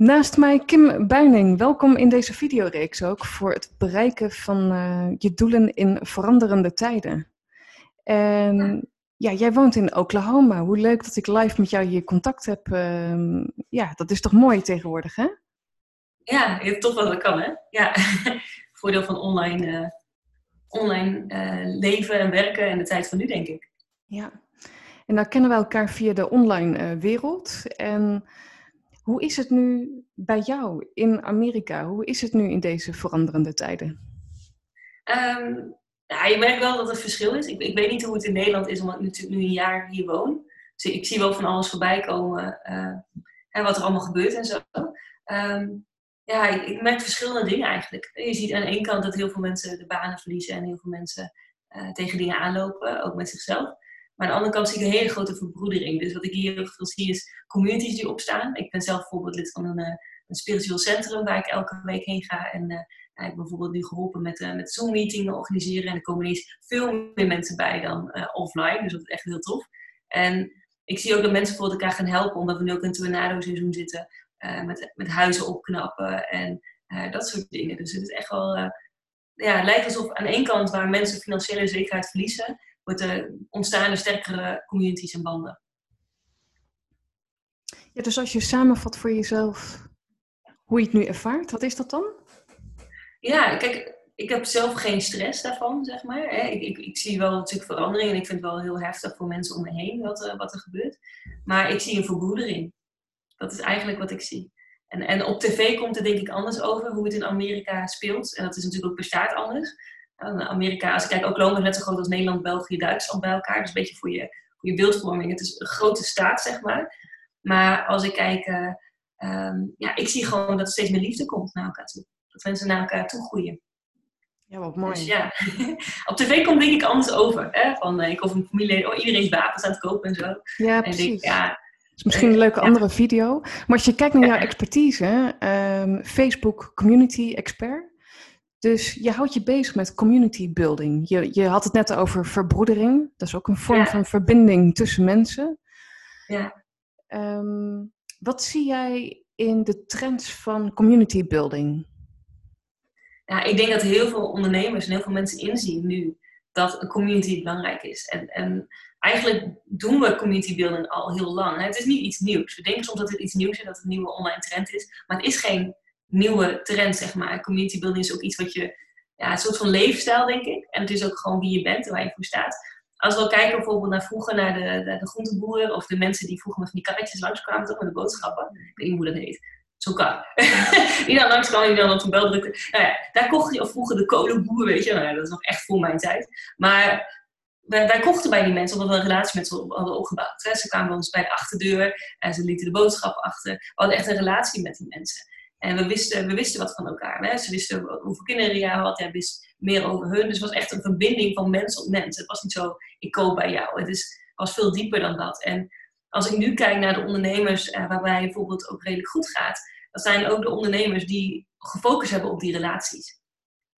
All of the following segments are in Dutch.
Naast mij Kim Buining. Welkom in deze videoreeks ook voor het bereiken van uh, je doelen in veranderende tijden. En ja, jij woont in Oklahoma. Hoe leuk dat ik live met jou hier contact heb. Uh, ja, dat is toch mooi tegenwoordig, hè? Ja, toch wel dat kan, hè? Ja, voordeel van online, uh, online uh, leven en werken en de tijd van nu, denk ik. Ja, en nou kennen we elkaar via de online wereld. En hoe is het nu bij jou in Amerika? Hoe is het nu in deze veranderende tijden? Um, ja, je merkt wel dat er verschil is. Ik, ik, weet niet hoe het in Nederland is, omdat ik natuurlijk nu een jaar hier woon. Dus ik zie wel van alles voorbij komen en wat er allemaal gebeurt en zo. Um, ja, ik, ik, merk verschillende dingen eigenlijk. Je ziet aan de ene kant dat heel veel mensen de banen verliezen en heel veel mensen uh, tegen dingen aanlopen, ook met zichzelf. Maar aan de andere kant zie ik een hele grote verbroedering. Dus wat ik hier veel zie is communities die opstaan. Ik ben zelf bijvoorbeeld lid van een, uh, een spiritueel centrum waar ik elke week heen ga. En uh, ik heb bijvoorbeeld nu geholpen met, uh, met Zoom-meetingen organiseren. En er komen ineens veel meer mensen bij dan offline. Dus dat is echt heel tof. En ik zie ook dat mensen bijvoorbeeld elkaar gaan helpen. Omdat we nu ook in het tornado-seizoen zitten. met, met huizen opknappen en dat soort dingen. Dus het is echt wel... ja, het lijkt alsof aan één kant waar mensen financiële zekerheid verliezen wordt er ontstaan er sterkere communities en banden. Ja, dus als je samenvat voor jezelf hoe je het nu ervaart, wat is dat dan? Ja, kijk, ik heb zelf geen stress daarvan, zeg maar. Ik, ik, ik zie wel natuurlijk verandering en ik vind het wel heel heftig voor mensen om me heen wat, uh, wat er gebeurt. Maar ik zie een verbroedering. Dat is eigenlijk wat ik zie. En, en op tv komt het denk ik anders over hoe het in Amerika speelt. En dat is natuurlijk ook bestaat anders. Amerika, als ik kijk, Oklahoma is net zo groot als Nederland, België, Duitsland bij elkaar. Dus een beetje voor je, voor je beeldvorming. Het is een grote staat, zeg maar. Maar als ik kijk, uh, um, ja, ik zie gewoon dat er steeds meer liefde komt naar elkaar toe. Dat mensen naar elkaar toe groeien. Ja, wat mooi. Dus ja, op tv komt denk ik anders over. Hè? Van, uh, ik of een familie, oh, iedereen is wapens aan het kopen en zo. Ja, en precies. Denk, ja, is misschien een leuke andere video. Maar als je kijkt naar jouw expertise, um, Facebook Community Expert. Dus je houdt je bezig met community building. Je, je had het net over verbroedering. Dat is ook een vorm van verbinding tussen mensen. Ja. Um, wat zie jij in de trends van community building? Ja, ik denk dat heel veel ondernemers en heel veel mensen inzien nu dat een community belangrijk is. En, en eigenlijk doen we community building al heel lang. Het is niet iets nieuws. We denken soms dat het iets nieuws is, dat het een nieuwe online trend is. Maar het is geen nieuwe trend, zeg maar. Community building is ook iets wat je, ja, een soort van levensstijl, denk ik. En het is ook gewoon wie je bent en waar je voor staat. Als we kijken bijvoorbeeld naar vroeger, naar de, de, de groenteboeren of de mensen die vroeger met die karretjes langskwamen, toch, met de boodschappen. Ik weet niet hoe dat heet. Zo'n kar. die dan langs kwam, die dan op een bel drukte. Nou ja, daar kocht je, of vroeger de kolenboer, weet je. Nou ja, dat is nog echt voor mijn tijd. Maar wij, wij, kochten bij die mensen omdat we een relatie met ze hadden opgebouwd. Ze kwamen bij ons bij de achterdeur en ze lieten de boodschappen achter. We hadden echt een relatie met die mensen. En we wisten, we wisten wat van elkaar. Hè? Ze wisten hoeveel kinderen jij had. Jij wist meer over hun. Dus het was echt een verbinding van mens op mens. Het was niet zo, ik koop bij jou. Het is, was veel dieper dan dat. En als ik nu kijk naar de ondernemers eh, waarbij bijvoorbeeld ook redelijk goed gaat. Dat zijn ook de ondernemers die gefocust hebben op die relaties.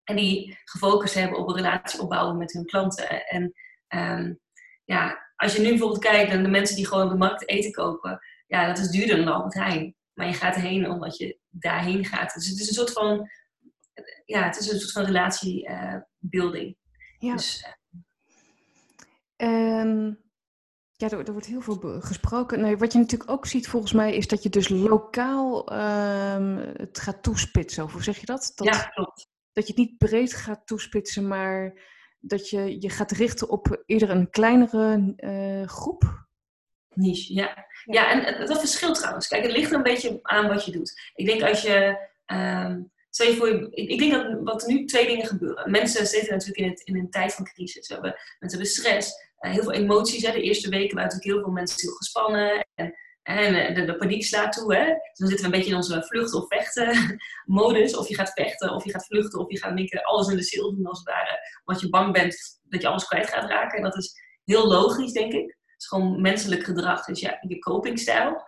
En die gefocust hebben op een relatie opbouwen met hun klanten. En um, ja, als je nu bijvoorbeeld kijkt naar de mensen die gewoon de markt eten kopen. Ja, dat is duurder dan Albert Heijn. Maar je gaat erheen omdat je daarheen gaat. Dus het is een soort van, ja, het is een soort van relatiebuilding. Ja. Dus, uh... ja, er, er, wordt heel veel gesproken. Nee, wat je natuurlijk ook ziet volgens mij is dat je dus lokaal uh, het gaat toespitsen. Of hoe zeg je dat? dat? Ja, klopt. Dat je het niet breed gaat toespitsen, maar dat je je gaat richten op eerder een kleinere uh, groep. Niche, ja. Ja, en dat verschilt trouwens. Kijk, het ligt een beetje aan wat je doet. Ik denk als je. Um, stel je voor, ik, ik, denk dat wat er nu twee dingen gebeuren. Mensen zitten natuurlijk in, het, in een tijd van crisis. We hebben, mensen hebben stress, uh, heel veel emoties. Hè. De eerste weken waren natuurlijk heel veel mensen heel gespannen. En, en de, de, paniek slaat toe. Hè. Dus dan zitten we een beetje in onze vluchten of vechten modus. Of je gaat vechten, of je gaat vluchten, of je gaat nikken, alles in de ziel doen als het ware. Omdat je bang bent dat je alles kwijt gaat raken. En dat is heel logisch, denk ik is gewoon menselijk gedrag, dus ja, je copingstijl.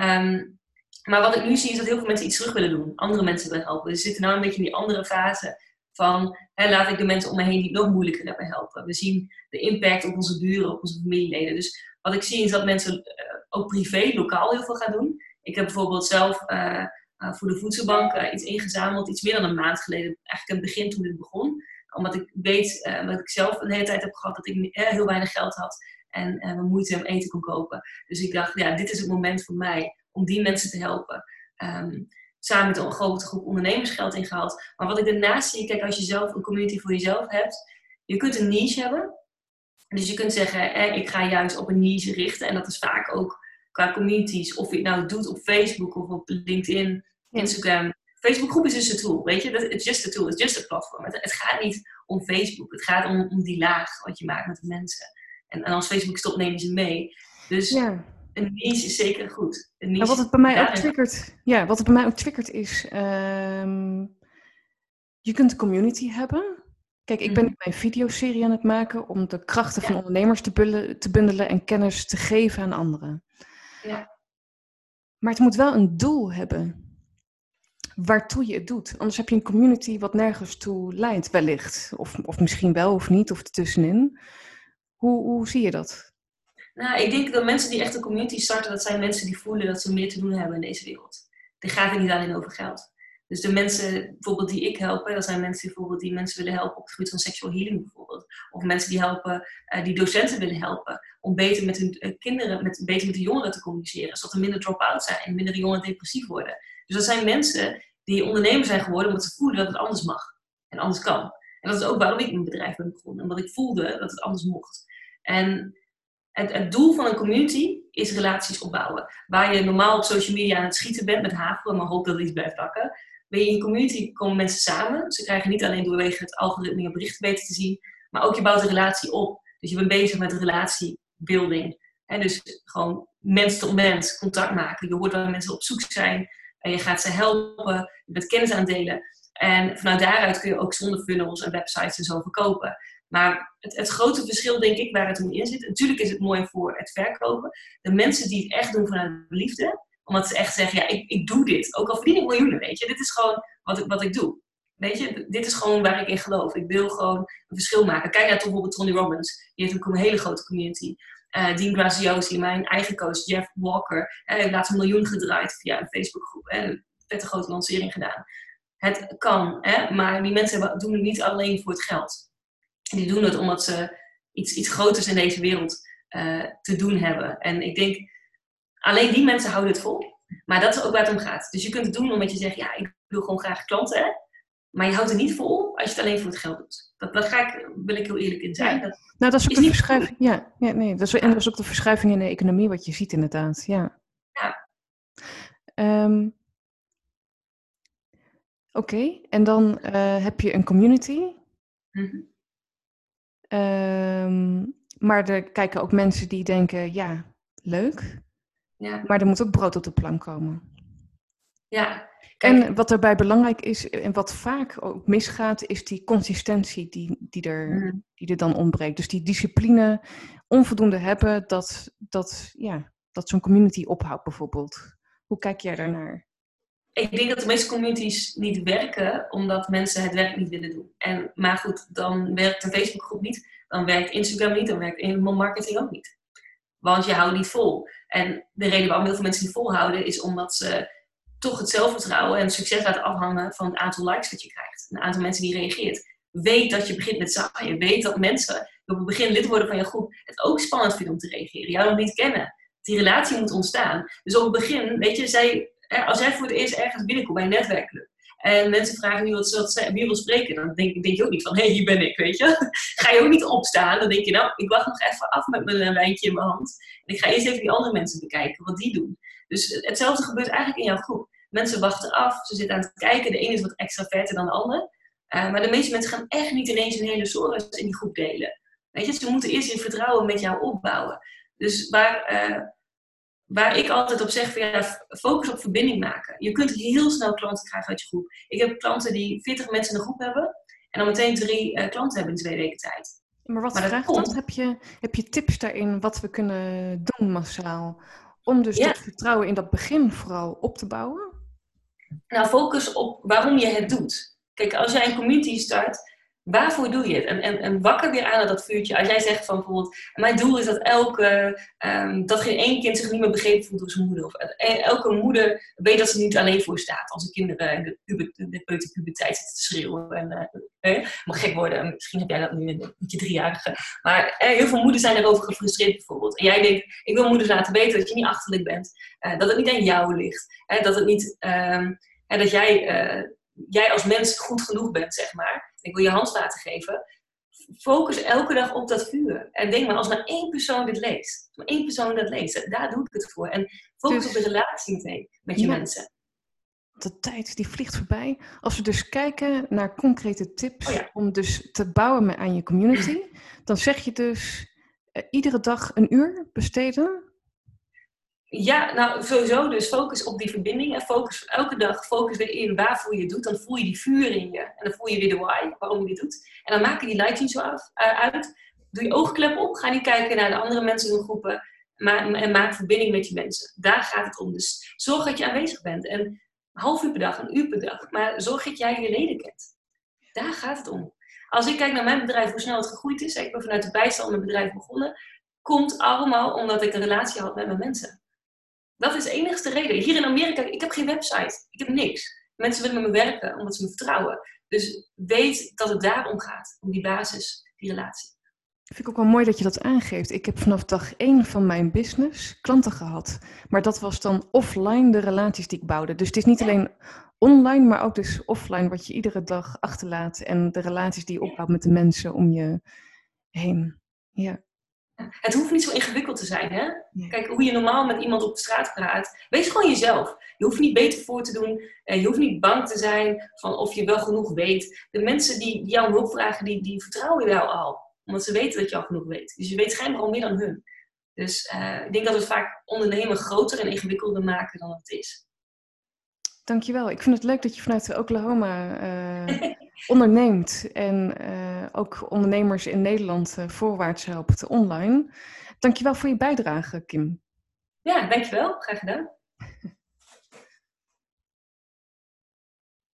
Um, maar wat ik nu zie is dat heel veel mensen iets terug willen doen. Andere mensen willen helpen. Dus we zitten nu een beetje in die andere fase van hè, laat ik de mensen om me heen die nog moeilijker hebben helpen. We zien de impact op onze buren, op onze familieleden. Dus wat ik zie is dat mensen uh, ook privé, lokaal heel veel gaan doen. Ik heb bijvoorbeeld zelf uh, voor de voedselbank iets ingezameld. Iets meer dan een maand geleden. Eigenlijk in het begin toen dit begon. Omdat ik weet, dat ik zelf een hele tijd heb gehad dat ik heel weinig geld had. En mijn moeite om eten kon kopen. Dus ik dacht, ja, dit is het moment voor mij om die mensen te helpen. Ehm, samen met een grote groep ondernemers geld ingehaald. Maar wat ik daarnaast zie, kijk, als je zelf een community voor jezelf hebt, je kunt een niche hebben. Dus je kunt zeggen, eh, ik ga juist op een niche richten. En dat is vaak ook qua communities, of je het nou doet op Facebook of op LinkedIn, Instagram. Facebookgroep is dus een tool, weet je? Het is just a tool, het is just a platform. Het, het, gaat niet om Facebook, het gaat om, om die laag wat je maakt met de mensen. En, en als Facebook stopt, nemen ze mee. Dus ja een niche is zeker goed. Een wat het bij mij ook triggert, ja, wat het bij mij ook triggert is, ehm, je kunt een community hebben. Kijk, ik ben mm mijn videoserie aan het maken om de krachten van ondernemers te, bundelen, te bundelen en kennis te geven aan anderen. Ja. Maar het moet wel een doel hebben waartoe je het doet. Anders heb je een community wat nergens toe leidt, wellicht. Of, of misschien wel of niet, of ertussenin. Hoe, hoe zie je dat? Nou, ik denk dat mensen die echt een community starten, dat zijn mensen die voelen dat ze meer te doen hebben in deze wereld. Die gaat het niet alleen over geld. Dus de mensen bijvoorbeeld die ik help, dat zijn mensen die, bijvoorbeeld die mensen willen helpen op het gebied van sexual healing bijvoorbeeld. Of mensen die helpen, uh, die docenten willen helpen om beter met hun uh, kinderen, met, beter met de jongeren te communiceren. Zodat er minder drop-out zijn en minder jongeren depressief worden. Dus dat zijn mensen die ondernemer zijn geworden omdat ze voelen dat het anders mag en anders kan. En dat is ook waarom ik mijn bedrijf ben begonnen. Omdat ik voelde dat het anders mocht. En het, het, doel van een community is relaties opbouwen. Waar je normaal op social media aan het schieten bent met hagel maar hoopt dat het iets blijft pakken. Ben je in community komen mensen samen. Ze krijgen niet alleen doorwege het algoritme je berichten beter te zien, maar ook je bouwt een relatie op. Dus je bent bezig met relatiebuilding. Dus gewoon mens tot mens contact maken. Je hoort waar mensen op zoek zijn. En je gaat ze helpen. Je bent kennis aan delen. En vanuit daaruit kun je ook zonder funnels en websites en zo verkopen. Maar het, het, grote verschil, denk ik, waar het nu in zit. Natuurlijk is het mooi voor het verkopen. De mensen die het echt doen vanuit liefde. Omdat ze echt zeggen, ja, ik, ik doe dit. Ook al verdien ik miljoenen, weet je. Dit is gewoon wat ik, wat ik doe. Weet je, dit is gewoon waar ik in geloof. Ik wil gewoon een verschil maken. Kijk naar bijvoorbeeld Tony Robbins. Die heeft een hele grote community. Uh, Dean Graziosi, mijn eigen coach, Jeff Walker. Hij heeft laatst een miljoen gedraaid via een Facebookgroep. En een vette grote lancering gedaan. Het kan, hè? maar die mensen doen het niet alleen voor het geld. Die doen het omdat ze iets, iets groters in deze wereld uh, te doen hebben. En ik denk, alleen die mensen houden het vol. Maar dat is ook waar het om gaat. Dus je kunt het doen omdat je zegt, ja, ik wil gewoon graag klanten. Hè? Maar je houdt het niet vol als je het alleen voor het geld doet. Dat, dat ga ik, wil ik heel eerlijk in zijn. Dat nou, dat is ook is de verschuiving. Ja, ja, nee, dat is, en dat is ook de verschuiving in de economie, wat je ziet inderdaad. Ja. ja. Um, Oké, en dan uh, heb je een community. Mm -hmm. Um, maar er kijken ook mensen die denken, ja, leuk. Ja. Maar er moet ook brood op de plank komen. Ja. En wat daarbij belangrijk is, en wat vaak ook misgaat, is die consistentie die, die, er, mm. die er dan ontbreekt. Dus die discipline onvoldoende hebben dat, dat, ja, dat zo'n community ophoudt bijvoorbeeld. Hoe kijk jij daarnaar? Ik denk dat de meeste communities niet werken omdat mensen het werk niet willen doen. En, maar goed, dan werkt een Facebookgroep niet, dan werkt Instagram niet, dan werkt email marketing ook niet. Want je houdt niet vol. En de reden waarom heel veel mensen niet volhouden is omdat ze toch het zelfvertrouwen en succes laten afhangen van het aantal likes dat je krijgt. Een aantal mensen die reageert. Weet dat je begint met zaaien. Weet dat mensen die op het begin lid worden van je groep het ook spannend vinden om te reageren. Jou nog niet kennen. Die relatie moet ontstaan. Dus op het begin, weet je, zij als jij voor het eerst ergens binnenkomt bij een netwerkclub. En mensen vragen wat, wat wie wil spreken. Dan denk, je ook niet van, hé, hey, hier ben ik, weet je. Ga je ook niet opstaan. Dan denk je, nou, ik wacht nog even af met mijn wijntje in mijn hand. En ik ga eerst even die andere mensen bekijken, wat die doen. Dus hetzelfde gebeurt eigenlijk in jouw groep. Mensen wachten af, ze zitten aan het kijken. De ene is wat extraverter dan de ander. Uh, maar de meeste mensen gaan echt niet ineens een hele zorg in die groep delen. Weet je, ze moeten eerst in vertrouwen met jou opbouwen. Dus waar... waar ik altijd op zeg, ja, focus op verbinding maken. Je kunt heel snel klanten krijgen uit je groep. Ik heb klanten die 40 mensen in een groep hebben en dan meteen drie uh, klanten hebben in twee weken tijd. Maar wat maar vraagt dat? Heb je, heb je tips daarin wat we kunnen doen massaal? Om dus dat vertrouwen in dat begin vooral op te bouwen? Nou, focus op waarom je het doet. Kijk, als jij een community start, Waarvoor doe je het? En, en, en wakker weer aan dat vuurtje. Als jij zegt van bijvoorbeeld, mijn doel is dat elke, um, dat geen één kind zich niet meer begrepen voelt door zijn moeder. Of eh, elke moeder weet dat ze niet alleen voor staat als de kinderen in de, puber, peuterpuberteit zitten te schreeuwen. En, uh, eh, mag gek worden, misschien heb jij dat nu met je driejarige. Maar eh, heel veel moeders zijn erover gefrustreerd bijvoorbeeld. En jij denkt, ik wil moeders laten weten dat je niet achterlijk bent. Dat het niet aan jou ligt. dat het niet, um, dat jij, jij als mens goed genoeg bent, zeg maar ik wil je handvaten geven. Focus elke dag op dat vuur. En denk maar, als maar één persoon dit leest, als maar één persoon dat leest, daar doe ik het voor. En focus dus, op de relatie meteen met je mensen. De tijd die vliegt voorbij. Als we dus kijken naar concrete tips oh om dus te bouwen aan je community, dan zeg je dus uh, iedere dag een uur besteden ja, nou sowieso dus focus op die verbinding en focus elke dag focus erin waarvoor je het doet. Dan voel je die vuur in je en dan voel je weer de why, waarom je dit doet. En dan maken die lights zo af, uh, uit. Doe je oogklep op, ga niet kijken naar de andere mensen in groepen maar, en maak verbinding met je mensen. Daar gaat het om. Dus zorg dat je aanwezig bent. En een half uur per dag, een uur per dag. Maar zorg dat jij je leden kent. Daar gaat het om. Als ik kijk naar mijn bedrijf, hoe snel het gegroeid is. Ik ben vanuit de bijstand mijn bedrijf begonnen. Komt allemaal omdat ik een relatie had met mijn mensen. Dat is de enigste reden. Hier in Amerika, ik heb geen website. Ik heb niks. Mensen willen met me werken omdat ze me vertrouwen. Dus weet dat het daarom gaat. Om die basis, die relatie. Vind ik ook wel mooi dat je dat aangeeft. Ik heb vanaf dag één van mijn business klanten gehad. Maar dat was dan offline de relaties die ik bouwde. Dus het is niet alleen online, maar ook dus offline wat je iedere dag achterlaat. En de relaties die je opbouwt met de mensen om je heen. Ja. Het hoeft niet zo ingewikkeld te zijn, hè? Kijk, hoe je normaal met iemand op de straat praat. Wees gewoon jezelf. Je hoeft niet beter voor te doen. Je hoeft niet bang te zijn van of je wel genoeg weet. De mensen die jou hulp vragen, die, die vertrouwen jou al. Omdat ze weten dat je al genoeg weet. Dus je weet schijnbaar al meer dan hun. Dus uh, ik denk dat we het vaak ondernemen groter en ingewikkelder maken dan het is. Dankjewel. Ik vind het leuk dat je vanuit Oklahoma uh, onderneemt en uh, ook ondernemers in Nederland uh, voorwaarts helpt online. Dankjewel voor je bijdrage, Kim. Ja, dankjewel. Graag gedaan.